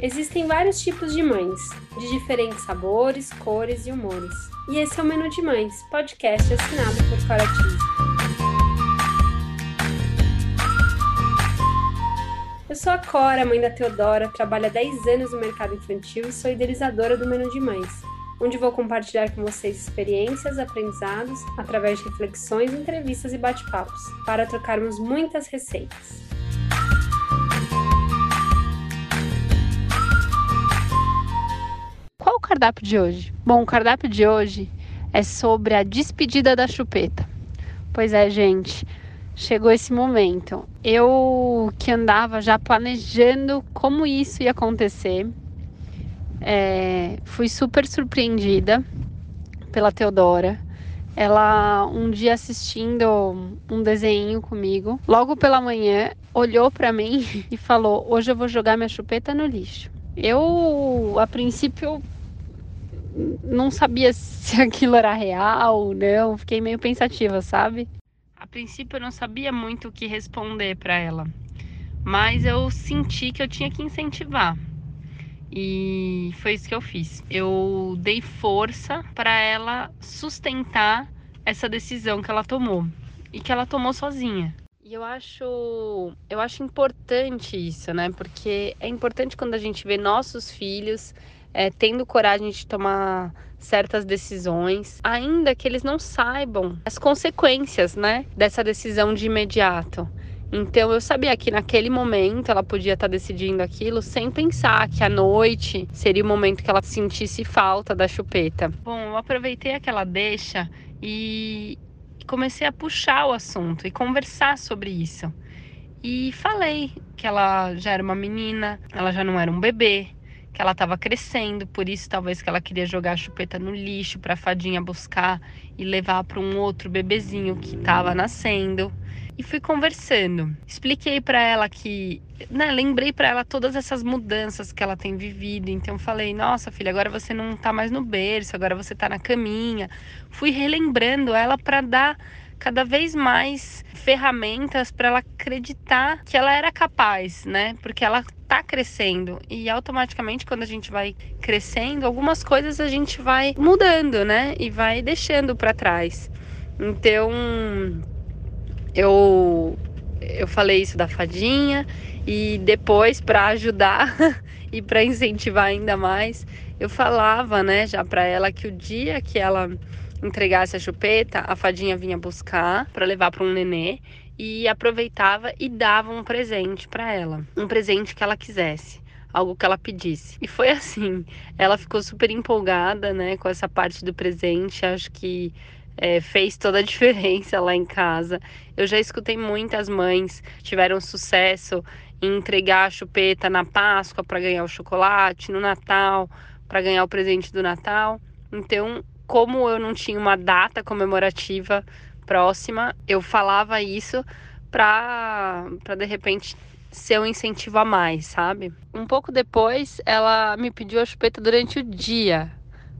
Existem vários tipos de mães, de diferentes sabores, cores e humores. E esse é o Menu de Mães, podcast assinado por Cora Eu sou a Cora, mãe da Teodora, trabalho há 10 anos no mercado infantil e sou idealizadora do Menu de Mães, onde vou compartilhar com vocês experiências, aprendizados, através de reflexões, entrevistas e bate-papos, para trocarmos muitas receitas. Cardápio de hoje? Bom, o cardápio de hoje é sobre a despedida da chupeta. Pois é, gente, chegou esse momento. Eu que andava já planejando como isso ia acontecer, é, fui super surpreendida pela Teodora. Ela um dia assistindo um desenho comigo, logo pela manhã, olhou para mim e falou: "Hoje eu vou jogar minha chupeta no lixo". Eu, a princípio, não sabia se aquilo era real ou não, fiquei meio pensativa, sabe? A princípio eu não sabia muito o que responder para ela, mas eu senti que eu tinha que incentivar. E foi isso que eu fiz. Eu dei força para ela sustentar essa decisão que ela tomou e que ela tomou sozinha. E eu acho, eu acho importante isso, né? Porque é importante quando a gente vê nossos filhos é, tendo coragem de tomar certas decisões, ainda que eles não saibam as consequências, né, dessa decisão de imediato. Então eu sabia que naquele momento ela podia estar decidindo aquilo sem pensar que à noite seria o momento que ela sentisse falta da chupeta. Bom, eu aproveitei aquela deixa e comecei a puxar o assunto e conversar sobre isso. E falei que ela já era uma menina, ela já não era um bebê, que ela estava crescendo, por isso talvez que ela queria jogar a chupeta no lixo para a fadinha buscar e levar para um outro bebezinho que estava nascendo. E fui conversando. Expliquei para ela que, né, lembrei para ela todas essas mudanças que ela tem vivido. Então falei: "Nossa, filha, agora você não tá mais no berço, agora você tá na caminha". Fui relembrando ela para dar cada vez mais ferramentas para ela acreditar que ela era capaz, né? Porque ela tá crescendo e automaticamente quando a gente vai crescendo, algumas coisas a gente vai mudando, né? E vai deixando para trás. Então, eu eu falei isso da fadinha e depois para ajudar e para incentivar ainda mais, eu falava, né, já para ela que o dia que ela entregasse a chupeta, a fadinha vinha buscar para levar para um nenê e aproveitava e dava um presente para ela, um presente que ela quisesse algo que ela pedisse. E foi assim. Ela ficou super empolgada, né, com essa parte do presente. Acho que é, fez toda a diferença lá em casa. Eu já escutei muitas mães tiveram sucesso em entregar a chupeta na Páscoa para ganhar o chocolate, no Natal para ganhar o presente do Natal. Então, como eu não tinha uma data comemorativa próxima, eu falava isso para de repente ser um incentivo a mais, sabe? Um pouco depois, ela me pediu a chupeta durante o dia,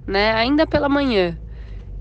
né? Ainda pela manhã.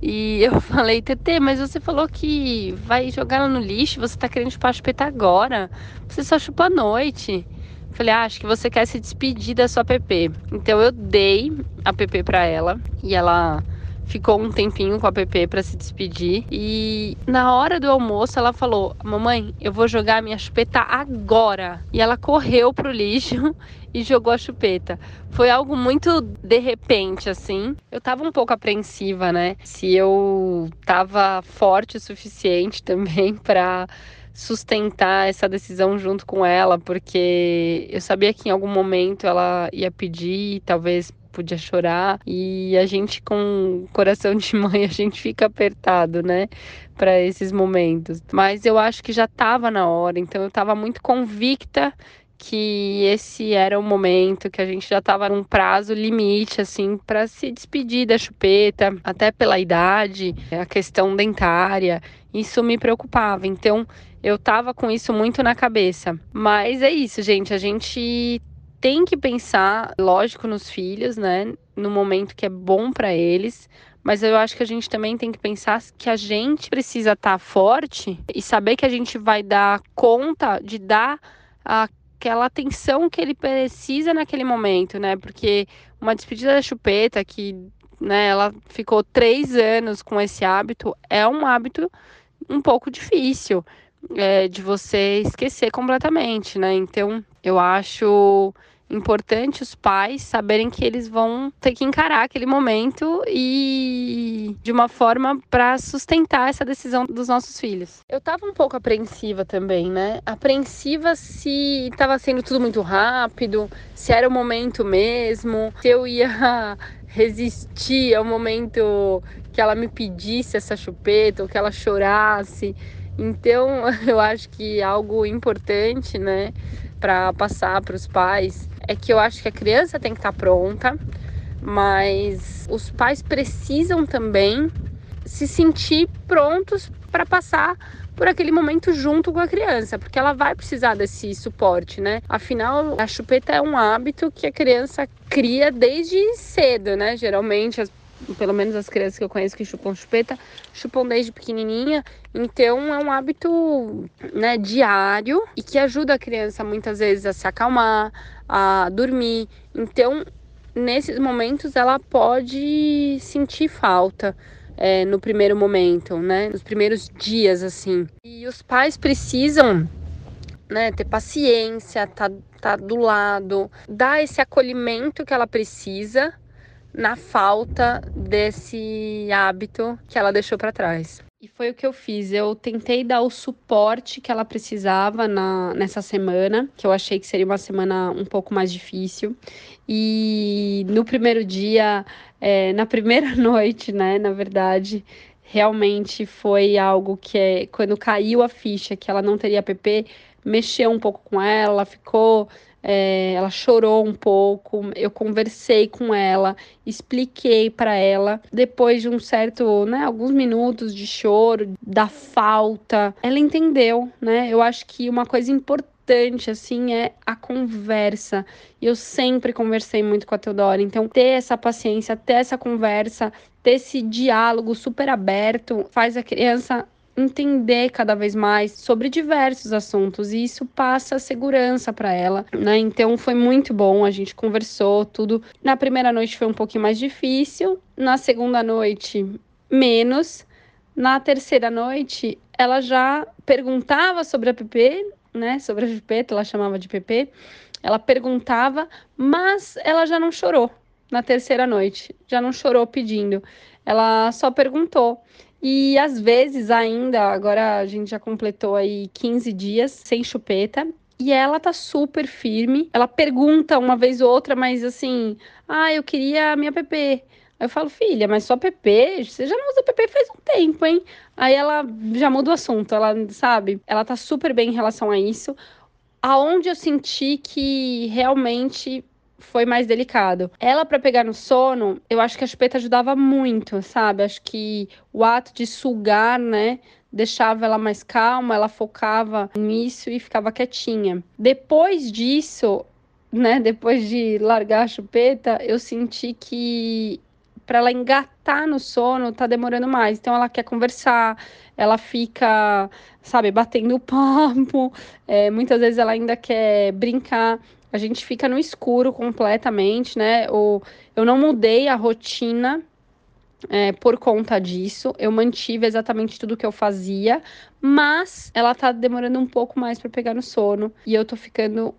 E eu falei, Tetê, mas você falou que vai jogar ela no lixo, você tá querendo chupar a chupeta agora. Você só chupa à noite. Falei, ah, acho que você quer se despedir da sua PP. Então eu dei a PP para ela e ela ficou um tempinho com a Pepe para se despedir. E na hora do almoço ela falou: Mamãe, eu vou jogar minha chupeta agora. E ela correu pro lixo e jogou a chupeta. Foi algo muito de repente, assim. Eu tava um pouco apreensiva, né? Se eu tava forte o suficiente também para sustentar essa decisão junto com ela, porque eu sabia que em algum momento ela ia pedir, talvez podia chorar e a gente com coração de mãe a gente fica apertado, né, para esses momentos. Mas eu acho que já estava na hora, então eu estava muito convicta que esse era o momento que a gente já estava num prazo limite assim para se despedir da chupeta, até pela idade, a questão dentária, isso me preocupava. Então eu estava com isso muito na cabeça. Mas é isso, gente, a gente tem que pensar, lógico, nos filhos, né? No momento que é bom para eles, mas eu acho que a gente também tem que pensar que a gente precisa estar tá forte e saber que a gente vai dar conta de dar aquela atenção que ele precisa naquele momento, né? Porque uma despedida da chupeta que né, ela ficou três anos com esse hábito, é um hábito um pouco difícil é, de você esquecer completamente, né? Então, eu acho importante os pais saberem que eles vão ter que encarar aquele momento e de uma forma para sustentar essa decisão dos nossos filhos. Eu tava um pouco apreensiva também, né? Apreensiva se estava sendo tudo muito rápido, se era o momento mesmo, se eu ia resistir ao momento que ela me pedisse essa chupeta ou que ela chorasse. Então, eu acho que algo importante, né, para passar para os pais é que eu acho que a criança tem que estar tá pronta, mas os pais precisam também se sentir prontos para passar por aquele momento junto com a criança, porque ela vai precisar desse suporte, né? Afinal, a chupeta é um hábito que a criança cria desde cedo, né? Geralmente as pelo menos as crianças que eu conheço que chupam chupeta, chupam desde pequenininha. Então é um hábito, né, diário e que ajuda a criança muitas vezes a se acalmar, a dormir. Então, nesses momentos ela pode sentir falta. É, no primeiro momento, né? Nos primeiros dias, assim. E os pais precisam né, ter paciência, tá, tá do lado, dar esse acolhimento que ela precisa na falta desse hábito que ela deixou para trás. E foi o que eu fiz. Eu tentei dar o suporte que ela precisava na, nessa semana, que eu achei que seria uma semana um pouco mais difícil. E no primeiro dia, é, na primeira noite, né, na verdade, realmente foi algo que, é, quando caiu a ficha que ela não teria PP, mexeu um pouco com ela ficou é, ela chorou um pouco, eu conversei com ela, expliquei para ela. Depois de um certo, né, alguns minutos de choro, da falta, ela entendeu, né? Eu acho que uma coisa importante assim é a conversa. Eu sempre conversei muito com a Teodora, então ter essa paciência, ter essa conversa, ter esse diálogo super aberto faz a criança entender cada vez mais sobre diversos assuntos e isso passa segurança para ela, né? Então foi muito bom, a gente conversou tudo. Na primeira noite foi um pouquinho mais difícil, na segunda noite menos. Na terceira noite, ela já perguntava sobre a PP, né? Sobre a chupeta, ela chamava de PP. Ela perguntava, mas ela já não chorou na terceira noite, já não chorou pedindo. Ela só perguntou. E às vezes ainda, agora a gente já completou aí 15 dias sem chupeta. E ela tá super firme. Ela pergunta uma vez ou outra, mas assim, ah, eu queria a minha PP. Aí eu falo, filha, mas só PP? Você já não usa PP faz um tempo, hein? Aí ela já muda o assunto, ela sabe? Ela tá super bem em relação a isso. Aonde eu senti que realmente foi mais delicado. Ela, para pegar no sono, eu acho que a chupeta ajudava muito, sabe? Acho que o ato de sugar, né? Deixava ela mais calma, ela focava nisso e ficava quietinha. Depois disso, né? Depois de largar a chupeta, eu senti que para ela engatar no sono tá demorando mais. Então ela quer conversar, ela fica, sabe, batendo papo. É, muitas vezes ela ainda quer brincar a gente fica no escuro completamente, né? O, eu não mudei a rotina é, por conta disso. Eu mantive exatamente tudo que eu fazia, mas ela tá demorando um pouco mais para pegar no sono e eu tô ficando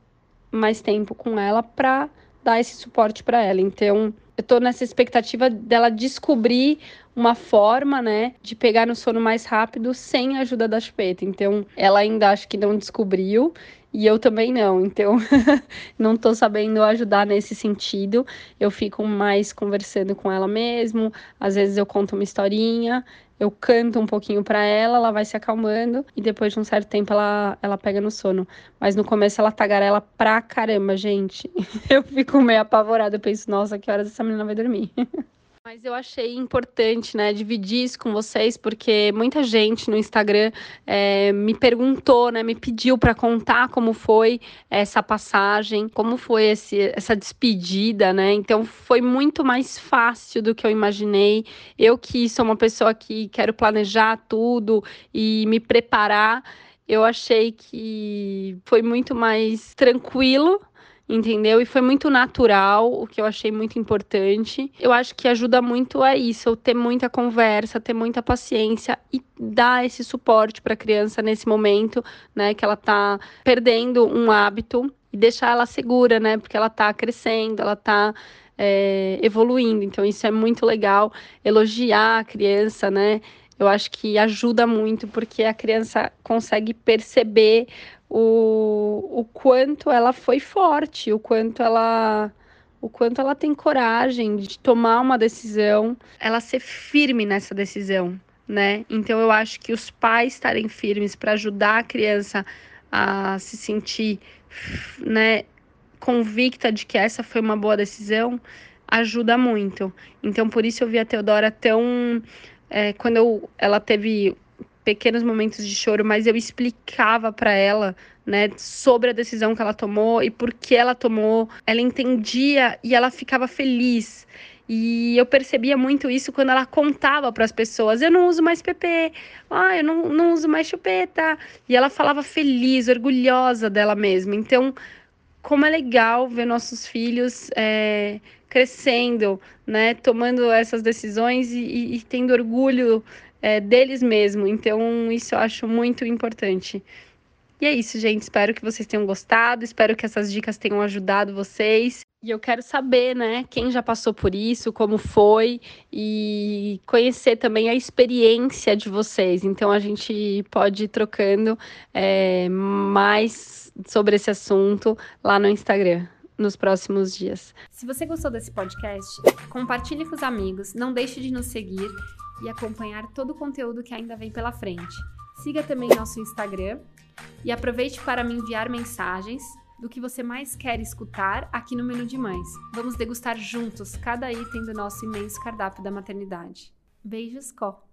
mais tempo com ela pra dar esse suporte para ela. Então, eu tô nessa expectativa dela descobrir uma forma, né, de pegar no sono mais rápido sem a ajuda da chupeta. Então, ela ainda acho que não descobriu e eu também não, então não tô sabendo ajudar nesse sentido. Eu fico mais conversando com ela mesmo, às vezes eu conto uma historinha, eu canto um pouquinho para ela, ela vai se acalmando e depois de um certo tempo ela, ela pega no sono. Mas no começo ela tagarela pra caramba, gente. Eu fico meio apavorada, eu penso, nossa, que horas essa menina vai dormir? Mas eu achei importante, né, dividir isso com vocês, porque muita gente no Instagram é, me perguntou, né, me pediu para contar como foi essa passagem, como foi esse, essa despedida, né? Então foi muito mais fácil do que eu imaginei. Eu que sou uma pessoa que quero planejar tudo e me preparar eu achei que foi muito mais tranquilo entendeu? E foi muito natural, o que eu achei muito importante. Eu acho que ajuda muito a isso, ter muita conversa, ter muita paciência e dar esse suporte para a criança nesse momento, né, que ela tá perdendo um hábito e deixar ela segura, né? Porque ela tá crescendo, ela tá é, evoluindo. Então, isso é muito legal. Elogiar a criança, né? Eu acho que ajuda muito, porque a criança consegue perceber o, o quanto ela foi forte, o quanto ela o quanto ela tem coragem de tomar uma decisão, ela ser firme nessa decisão, né? Então eu acho que os pais estarem firmes para ajudar a criança a se sentir, né, convicta de que essa foi uma boa decisão, ajuda muito. Então por isso eu vi a Teodora tão é, quando eu, ela teve pequenos momentos de choro, mas eu explicava para ela, né, sobre a decisão que ela tomou e por que ela tomou. Ela entendia e ela ficava feliz. E eu percebia muito isso quando ela contava para as pessoas: eu não uso mais PP, ah, eu não, não uso mais chupeta. E ela falava feliz, orgulhosa dela mesma. Então, como é legal ver nossos filhos é, crescendo, né, tomando essas decisões e, e, e tendo orgulho é, deles mesmo. Então, isso eu acho muito importante. E é isso, gente. Espero que vocês tenham gostado. Espero que essas dicas tenham ajudado vocês. E eu quero saber, né, quem já passou por isso, como foi e conhecer também a experiência de vocês. Então a gente pode ir trocando é, mais sobre esse assunto lá no Instagram nos próximos dias. Se você gostou desse podcast, compartilhe com os amigos, não deixe de nos seguir e acompanhar todo o conteúdo que ainda vem pela frente. Siga também nosso Instagram e aproveite para me enviar mensagens do que você mais quer escutar aqui no Menu de Mães. Vamos degustar juntos cada item do nosso imenso cardápio da maternidade. Beijos, Có!